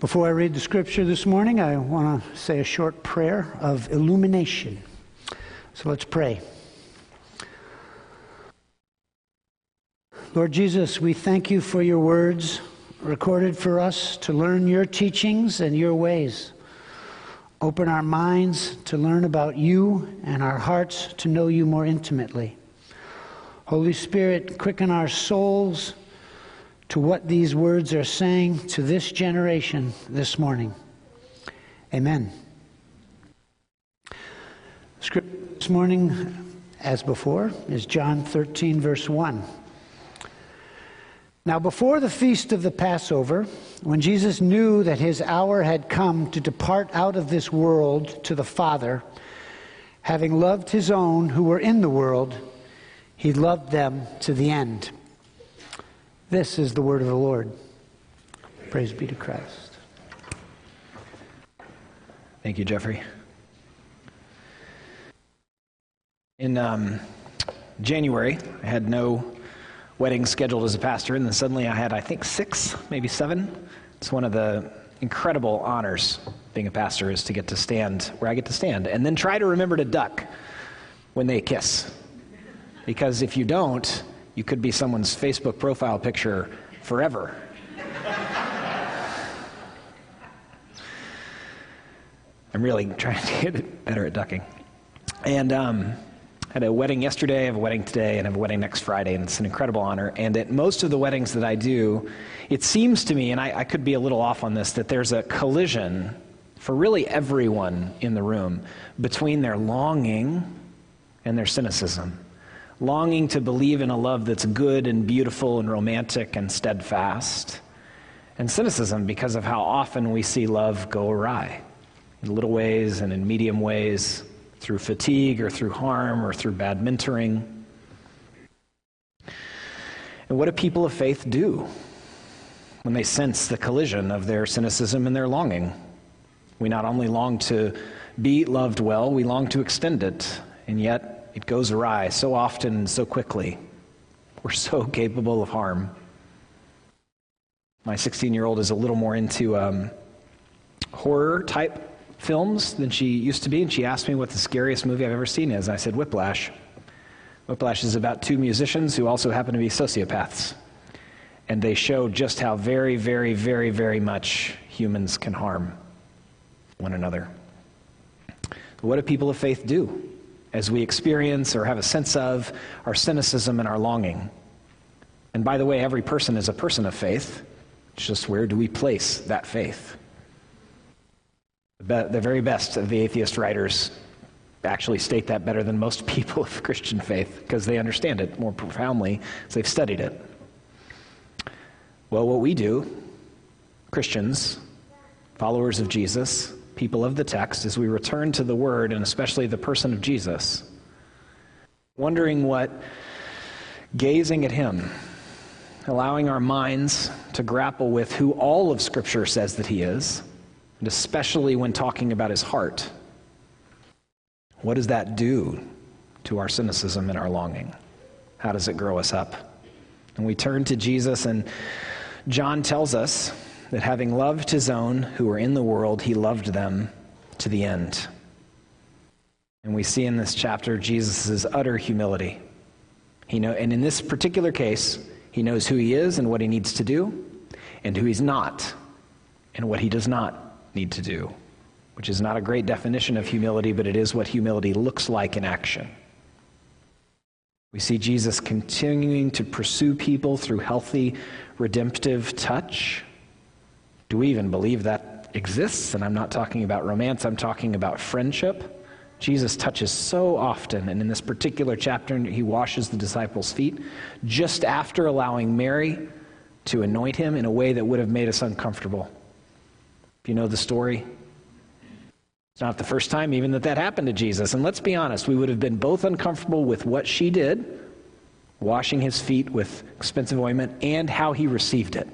Before I read the scripture this morning, I want to say a short prayer of illumination. So let's pray. Lord Jesus, we thank you for your words recorded for us to learn your teachings and your ways. Open our minds to learn about you and our hearts to know you more intimately. Holy Spirit, quicken our souls to what these words are saying to this generation this morning. Amen. Scripture this morning, as before, is John 13, verse 1. Now, before the feast of the Passover, when Jesus knew that his hour had come to depart out of this world to the Father, having loved his own who were in the world, he loved them to the end. This is the word of the Lord. Praise be to Christ. Thank you, Jeffrey. In um, January, I had no wedding scheduled as a pastor, and then suddenly I had, I think, six, maybe seven. It's one of the incredible honors being a pastor is to get to stand where I get to stand, and then try to remember to duck when they kiss. Because if you don't, you could be someone's Facebook profile picture forever. I'm really trying to get better at ducking. And um, I had a wedding yesterday, I have a wedding today, and I have a wedding next Friday, and it's an incredible honor. And at most of the weddings that I do, it seems to me, and I, I could be a little off on this, that there's a collision for really everyone in the room between their longing and their cynicism longing to believe in a love that's good and beautiful and romantic and steadfast, and cynicism because of how often we see love go awry in little ways and in medium ways, through fatigue or through harm or through bad mentoring. And what do people of faith do when they sense the collision of their cynicism and their longing? We not only long to be loved well, we long to extend it, and yet it goes awry so often and so quickly. We're so capable of harm. My 16 year old is a little more into um, horror type films than she used to be, and she asked me what the scariest movie I've ever seen is. I said, Whiplash. Whiplash is about two musicians who also happen to be sociopaths. And they show just how very, very, very, very much humans can harm one another. What do people of faith do? As we experience or have a sense of our cynicism and our longing. And by the way, every person is a person of faith. It's just where do we place that faith? The very best of the atheist writers actually state that better than most people of Christian faith because they understand it more profoundly as they've studied it. Well, what we do, Christians, followers of Jesus, people of the text as we return to the Word and especially the person of Jesus, wondering what gazing at Him, allowing our minds to grapple with who all of Scripture says that He is, and especially when talking about His heart. What does that do to our cynicism and our longing? How does it grow us up? And we turn to Jesus, and John tells us that having loved his own who were in the world, he loved them to the end. And we see in this chapter Jesus' utter humility. He know, and in this particular case, he knows who he is and what he needs to do, and who he's not and what he does not need to do, which is not a great definition of humility, but it is what humility looks like in action. We see Jesus continuing to pursue people through healthy, redemptive touch do we even believe that exists? And I'm not talking about romance, I'm talking about friendship. Jesus touches so often, and in this particular chapter, he washes the disciples' feet just after allowing Mary to anoint him in a way that would have made us uncomfortable. If you know the story, it's not the first time even that that happened to Jesus. And let's be honest, we would have been both uncomfortable with what she did, washing his feet with expensive ointment, and how he received it.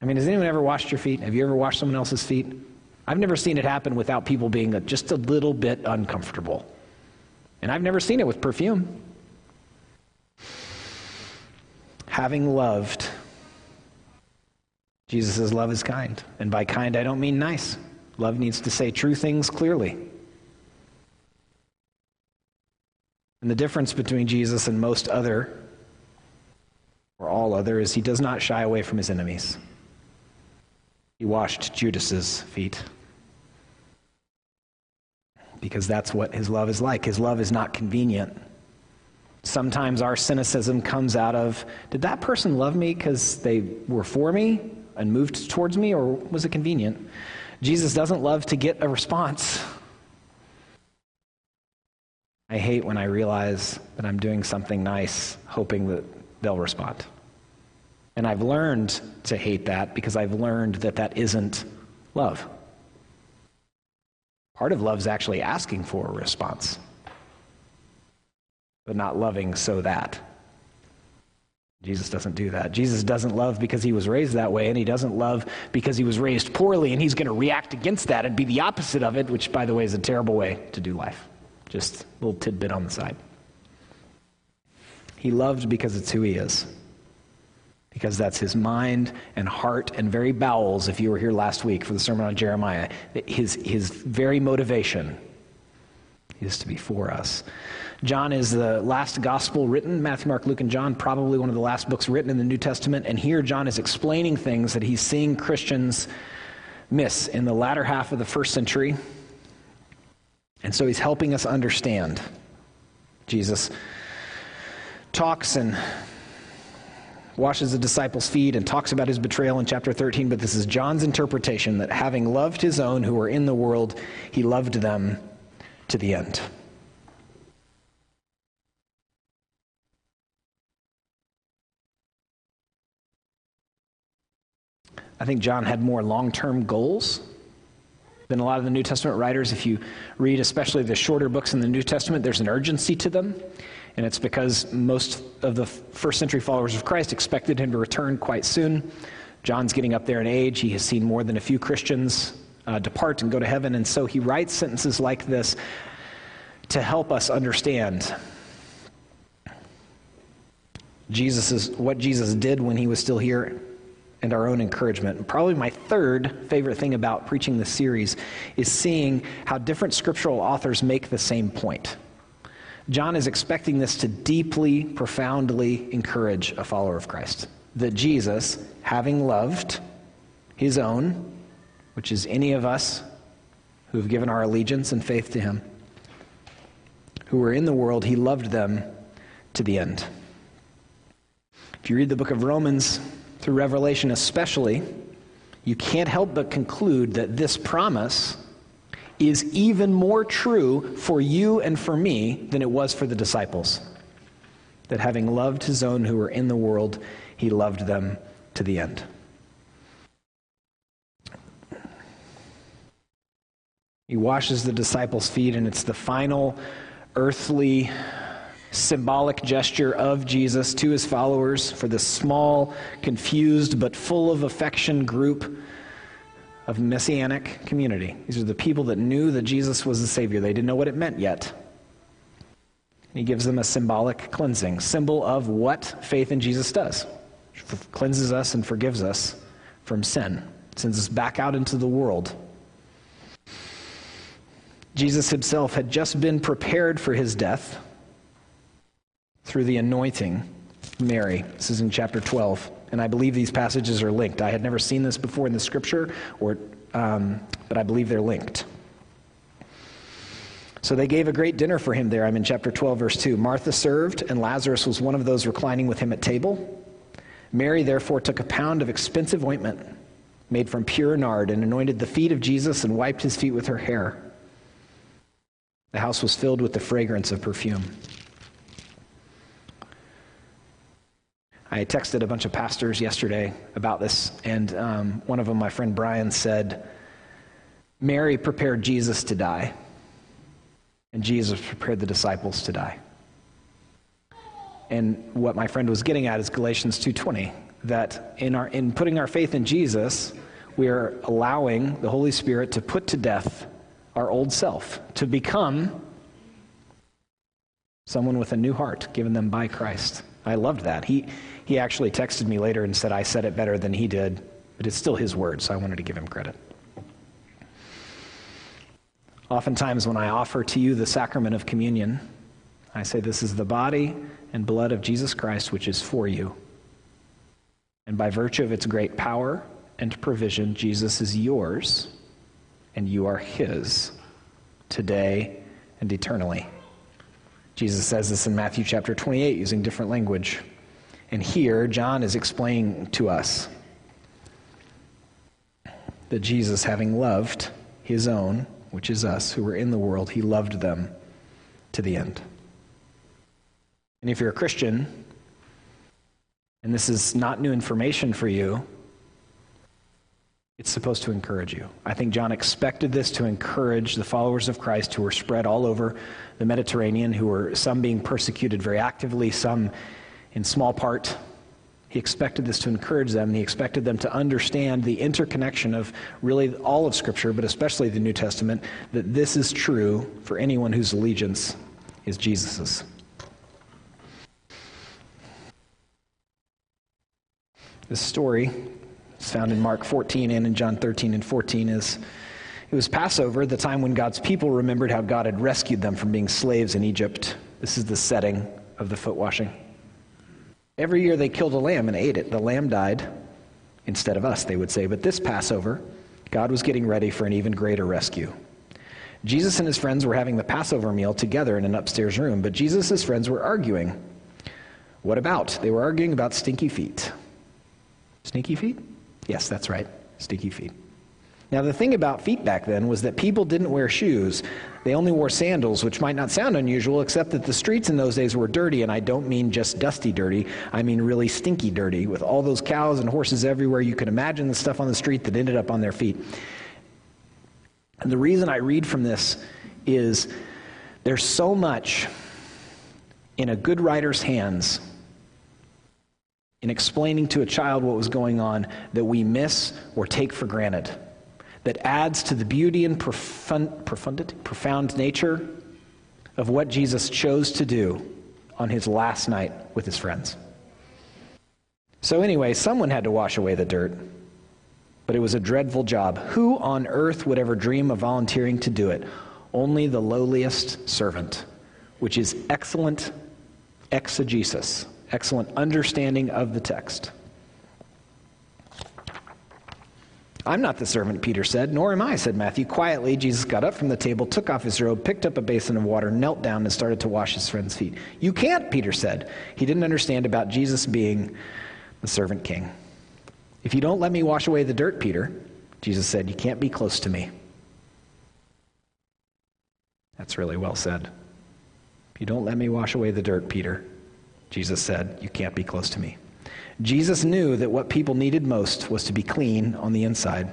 I mean, has anyone ever washed your feet? Have you ever washed someone else's feet? I've never seen it happen without people being just a little bit uncomfortable. And I've never seen it with perfume. Having loved Jesus' says, love is kind. And by kind, I don't mean nice. Love needs to say true things clearly. And the difference between Jesus and most other, or all other, is he does not shy away from his enemies. He washed Judas's feet because that's what his love is like. His love is not convenient. Sometimes our cynicism comes out of did that person love me because they were for me and moved towards me, or was it convenient? Jesus doesn't love to get a response. I hate when I realize that I'm doing something nice, hoping that they'll respond. And I've learned to hate that because I've learned that that isn't love. Part of love is actually asking for a response, but not loving so that. Jesus doesn't do that. Jesus doesn't love because he was raised that way, and he doesn't love because he was raised poorly, and he's going to react against that and be the opposite of it, which, by the way, is a terrible way to do life. Just a little tidbit on the side. He loved because it's who he is because that's his mind and heart and very bowels, if you were here last week for the sermon on Jeremiah. His, his very motivation is to be for us. John is the last gospel written. Matthew, Mark, Luke, and John, probably one of the last books written in the New Testament. And here, John is explaining things that he's seeing Christians miss in the latter half of the first century. And so he's helping us understand. Jesus talks and washes the disciples' feet and talks about his betrayal in chapter 13, but this is John's interpretation that having loved his own who were in the world, he loved them to the end. I think John had more long term goals than a lot of the New Testament writers. If you read, especially the shorter books in the New Testament, there's an urgency to them. And it's because most of the first century followers of Christ expected him to return quite soon. John's getting up there in age. He has seen more than a few Christians uh, depart and go to heaven. And so he writes sentences like this to help us understand Jesus what Jesus did when he was still here and our own encouragement. And probably my third favorite thing about preaching this series is seeing how different scriptural authors make the same point. John is expecting this to deeply, profoundly encourage a follower of Christ. That Jesus, having loved his own, which is any of us who have given our allegiance and faith to him, who were in the world, he loved them to the end. If you read the book of Romans, through Revelation especially, you can't help but conclude that this promise is even more true for you and for me than it was for the disciples. That having loved his own who were in the world, he loved them to the end. He washes the disciples' feet, and it's the final earthly symbolic gesture of Jesus to his followers for this small, confused, but full of affection group of messianic community. These are the people that knew that Jesus was the Savior. They didn't know what it meant yet. He gives them a symbolic cleansing, symbol of what faith in Jesus does. cleanses us and forgives us from sin, sends us back out into the world. Jesus himself had just been prepared for his death through the anointing Mary. This is in chapter 12 and I believe these passages are linked. I had never seen this before in the scripture, or, um, but I believe they're linked. So they gave a great dinner for him there. I'm in chapter 12, verse 2. Martha served, and Lazarus was one of those reclining with him at table. Mary therefore took a pound of expensive ointment made from pure nard and anointed the feet of Jesus and wiped his feet with her hair. The house was filled with the fragrance of perfume. I texted a bunch of pastors yesterday about this, and um, one of them, my friend Brian, said, Mary prepared Jesus to die, and Jesus prepared the disciples to die. And what my friend was getting at is Galatians 2:20, that in our in putting our faith in Jesus, we are allowing the Holy Spirit to put to death our old self, to become someone with a new heart given them by Christ. I loved that. He he actually texted me later and said I said it better than he did. But it's still his word, so I wanted to give him credit. Oftentimes, when I offer to you the sacrament of communion, I say, This is the body and blood of Jesus Christ, which is for you. And by virtue of its great power and provision, Jesus is yours, and you are his today and eternally. Jesus says this in Matthew chapter 28 using different language. And here, John is explaining to us that Jesus, having loved his own, which is us who were in the world, he loved them to the end. And if you're a Christian, and this is not new information for you, it's supposed to encourage you. I think John expected this to encourage the followers of Christ who were spread all over the Mediterranean, who were some being persecuted very actively, some in small part he expected this to encourage them. He expected them to understand the interconnection of really all of Scripture, but especially the New Testament, that this is true for anyone whose allegiance is Jesus's. This story is found in Mark 14 and in John 13 and 14 is it was Passover, the time when God's people remembered how God had rescued them from being slaves in Egypt. This is the setting of the foot washing. Every year they killed a lamb and ate it. The lamb died instead of us, they would say. But this Passover, God was getting ready for an even greater rescue. Jesus and his friends were having the Passover meal together in an upstairs room, but Jesus' friends were arguing. What about? They were arguing about stinky feet. Stinky feet? Yes, that's right. Stinky feet. Now, the thing about feet back then was that people didn't wear shoes. They only wore sandals, which might not sound unusual, except that the streets in those days were dirty, and I don't mean just dusty dirty. I mean really stinky dirty, with all those cows and horses everywhere. You could imagine the stuff on the street that ended up on their feet. And the reason I read from this is there's so much in a good writer's hands in explaining to a child what was going on that we miss or take for granted that adds to the beauty and profund, profundity, profound nature of what Jesus chose to do on his last night with his friends. So, anyway, someone had to wash away the dirt, but it was a dreadful job. Who on earth would ever dream of volunteering to do it? Only the lowliest servant, which is excellent exegesis, excellent understanding of the text. I'm not the servant, Peter said. Nor am I, said Matthew. Quietly, Jesus got up from the table, took off his robe, picked up a basin of water, knelt down, and started to wash his friend's feet. You can't, Peter said. He didn't understand about Jesus being the servant king. If you don't let me wash away the dirt, Peter, Jesus said, you can't be close to me. That's really well said. If you don't let me wash away the dirt, Peter, Jesus said, you can't be close to me. Jesus knew that what people needed most was to be clean on the inside.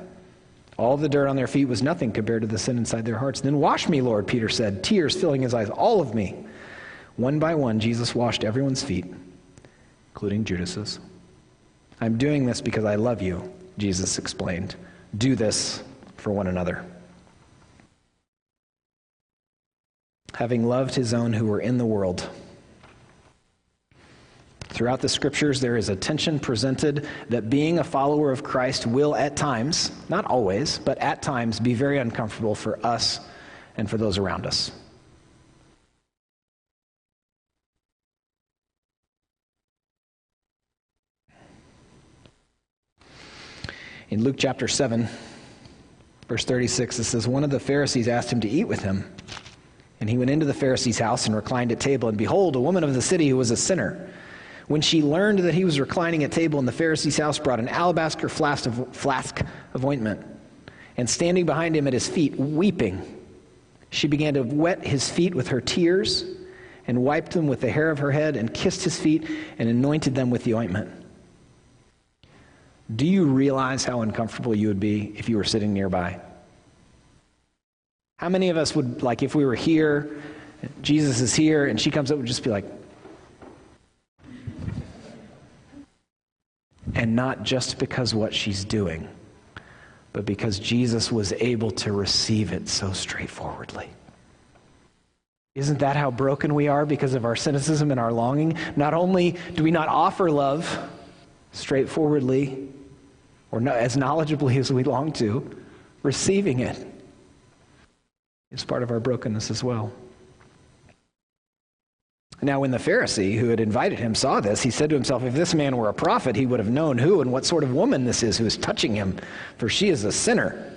All the dirt on their feet was nothing compared to the sin inside their hearts. Then wash me, Lord, Peter said, tears filling his eyes, all of me. One by one, Jesus washed everyone's feet, including Judas's. I'm doing this because I love you, Jesus explained. Do this for one another. Having loved his own who were in the world, Throughout the scriptures, there is a tension presented that being a follower of Christ will at times, not always, but at times, be very uncomfortable for us and for those around us. In Luke chapter 7, verse 36, it says, One of the Pharisees asked him to eat with him. And he went into the Pharisee's house and reclined at table. And behold, a woman of the city who was a sinner when she learned that he was reclining at table in the Pharisee's house, brought an alabaster flask of, flask of ointment, and standing behind him at his feet, weeping, she began to wet his feet with her tears, and wiped them with the hair of her head, and kissed his feet, and anointed them with the ointment. Do you realize how uncomfortable you would be if you were sitting nearby? How many of us would, like, if we were here, Jesus is here, and she comes up, would just be like, And not just because what she's doing, but because Jesus was able to receive it so straightforwardly. Isn't that how broken we are because of our cynicism and our longing? Not only do we not offer love straightforwardly, or no, as knowledgeably as we long to, receiving it is part of our brokenness as well. Now, when the Pharisee who had invited him saw this, he said to himself, If this man were a prophet, he would have known who and what sort of woman this is who is touching him, for she is a sinner.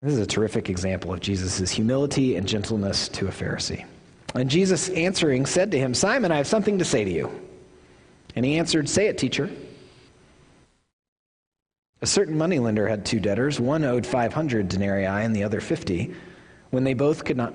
This is a terrific example of Jesus' humility and gentleness to a Pharisee. And Jesus answering said to him, Simon, I have something to say to you. And he answered, Say it, teacher. A certain moneylender had two debtors. One owed 500 denarii and the other 50. When they both could not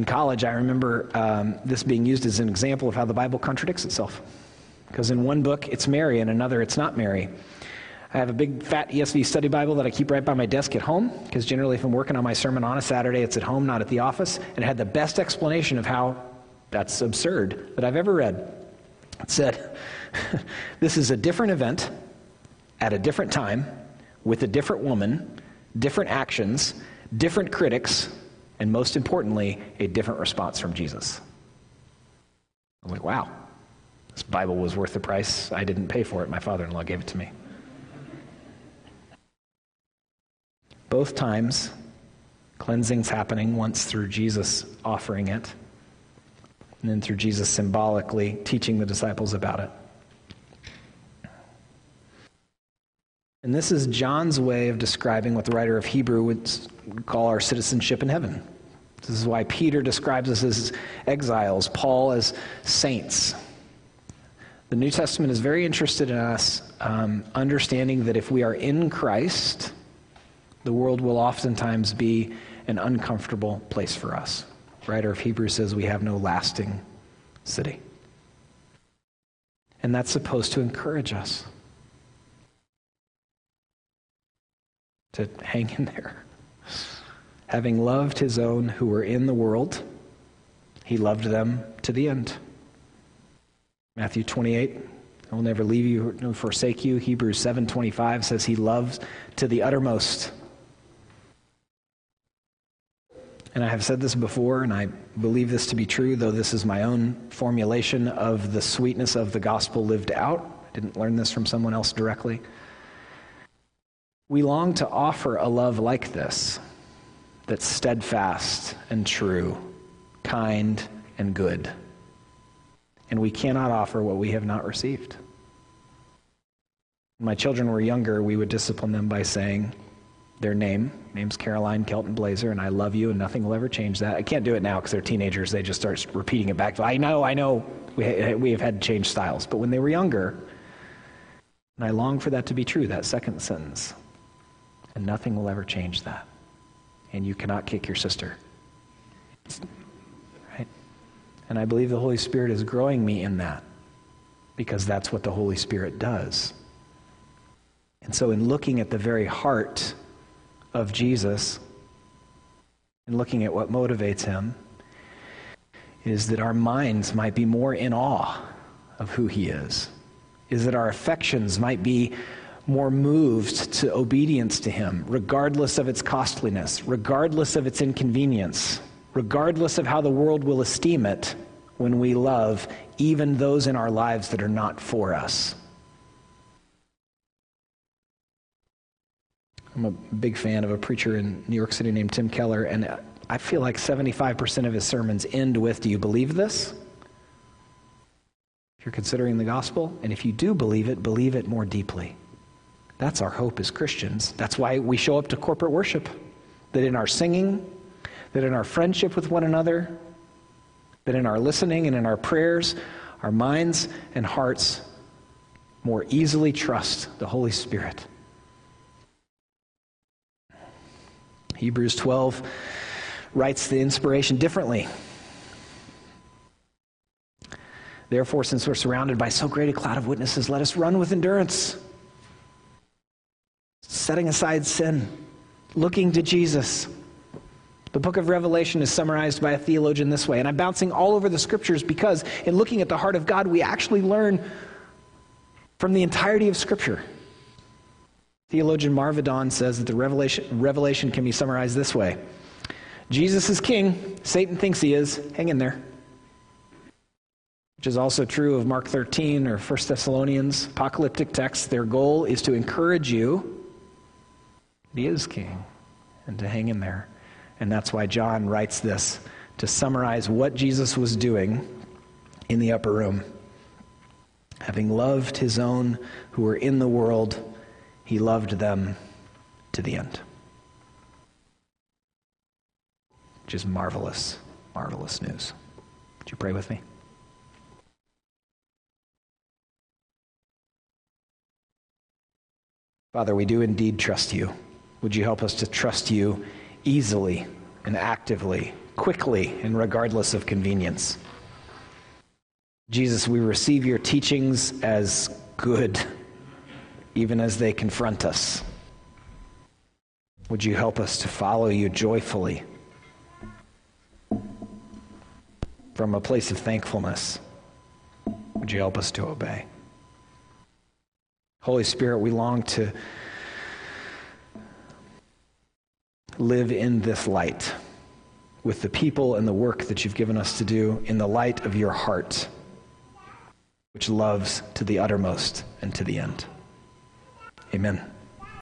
In college, I remember um, this being used as an example of how the Bible contradicts itself. Because in one book, it's Mary, and another, it's not Mary. I have a big fat ESV study Bible that I keep right by my desk at home, because generally, if I'm working on my sermon on a Saturday, it's at home, not at the office. And it had the best explanation of how that's absurd that I've ever read. It said, This is a different event at a different time with a different woman, different actions, different critics, and most importantly, a different response from Jesus. I'm like, wow, this Bible was worth the price. I didn't pay for it. My father in law gave it to me. Both times, cleansing's happening once through Jesus offering it, and then through Jesus symbolically teaching the disciples about it. And this is John's way of describing what the writer of Hebrew would call our citizenship in heaven. This is why Peter describes us as exiles, Paul as saints. The New Testament is very interested in us um, understanding that if we are in Christ, the world will oftentimes be an uncomfortable place for us. The writer of Hebrews says we have no lasting city. And that's supposed to encourage us. To hang in there. Having loved his own who were in the world, he loved them to the end. Matthew 28, I will never leave you nor forsake you. Hebrews 7:25 says he loves to the uttermost. And I have said this before, and I believe this to be true, though this is my own formulation of the sweetness of the gospel lived out. I didn't learn this from someone else directly. We long to offer a love like this that's steadfast and true, kind and good. And we cannot offer what we have not received. When my children were younger, we would discipline them by saying their name. Name's Caroline Kelton Blazer, and I love you, and nothing will ever change that. I can't do it now because they're teenagers. They just start repeating it back. I know, I know. We, we have had to change styles. But when they were younger, and I long for that to be true, that second sentence. And nothing will ever change that. And you cannot kick your sister. Right? And I believe the Holy Spirit is growing me in that because that's what the Holy Spirit does. And so, in looking at the very heart of Jesus and looking at what motivates him, is that our minds might be more in awe of who he is, is that our affections might be more moved to obedience to Him, regardless of its costliness, regardless of its inconvenience, regardless of how the world will esteem it when we love even those in our lives that are not for us. I'm a big fan of a preacher in New York City named Tim Keller, and I feel like 75% of his sermons end with Do you believe this? If you're considering the gospel, and if you do believe it, believe it more deeply. That's our hope as Christians. That's why we show up to corporate worship. That in our singing, that in our friendship with one another, that in our listening and in our prayers, our minds and hearts more easily trust the Holy Spirit. Hebrews 12 writes the inspiration differently. Therefore, since we're surrounded by so great a cloud of witnesses, let us run with endurance, setting aside sin, looking to Jesus. The book of Revelation is summarized by a theologian this way, and I'm bouncing all over the scriptures because in looking at the heart of God, we actually learn from the entirety of Scripture. Theologian Marva Dawn says that the revelation, revelation can be summarized this way Jesus is king, Satan thinks he is, hang in there which is also true of Mark 13 or 1 Thessalonians, apocalyptic texts. Their goal is to encourage you, he is king, and to hang in there. And that's why John writes this to summarize what Jesus was doing in the upper room. Having loved his own who were in the world, he loved them to the end. Which is marvelous, marvelous news. Would you pray with me? Father, we do indeed trust you. Would you help us to trust you easily and actively, quickly, and regardless of convenience? Jesus, we receive your teachings as good, even as they confront us. Would you help us to follow you joyfully from a place of thankfulness? Would you help us to obey? Holy Spirit, we long to live in this light with the people and the work that you've given us to do in the light of your heart, which loves to the uttermost and to the end. Amen.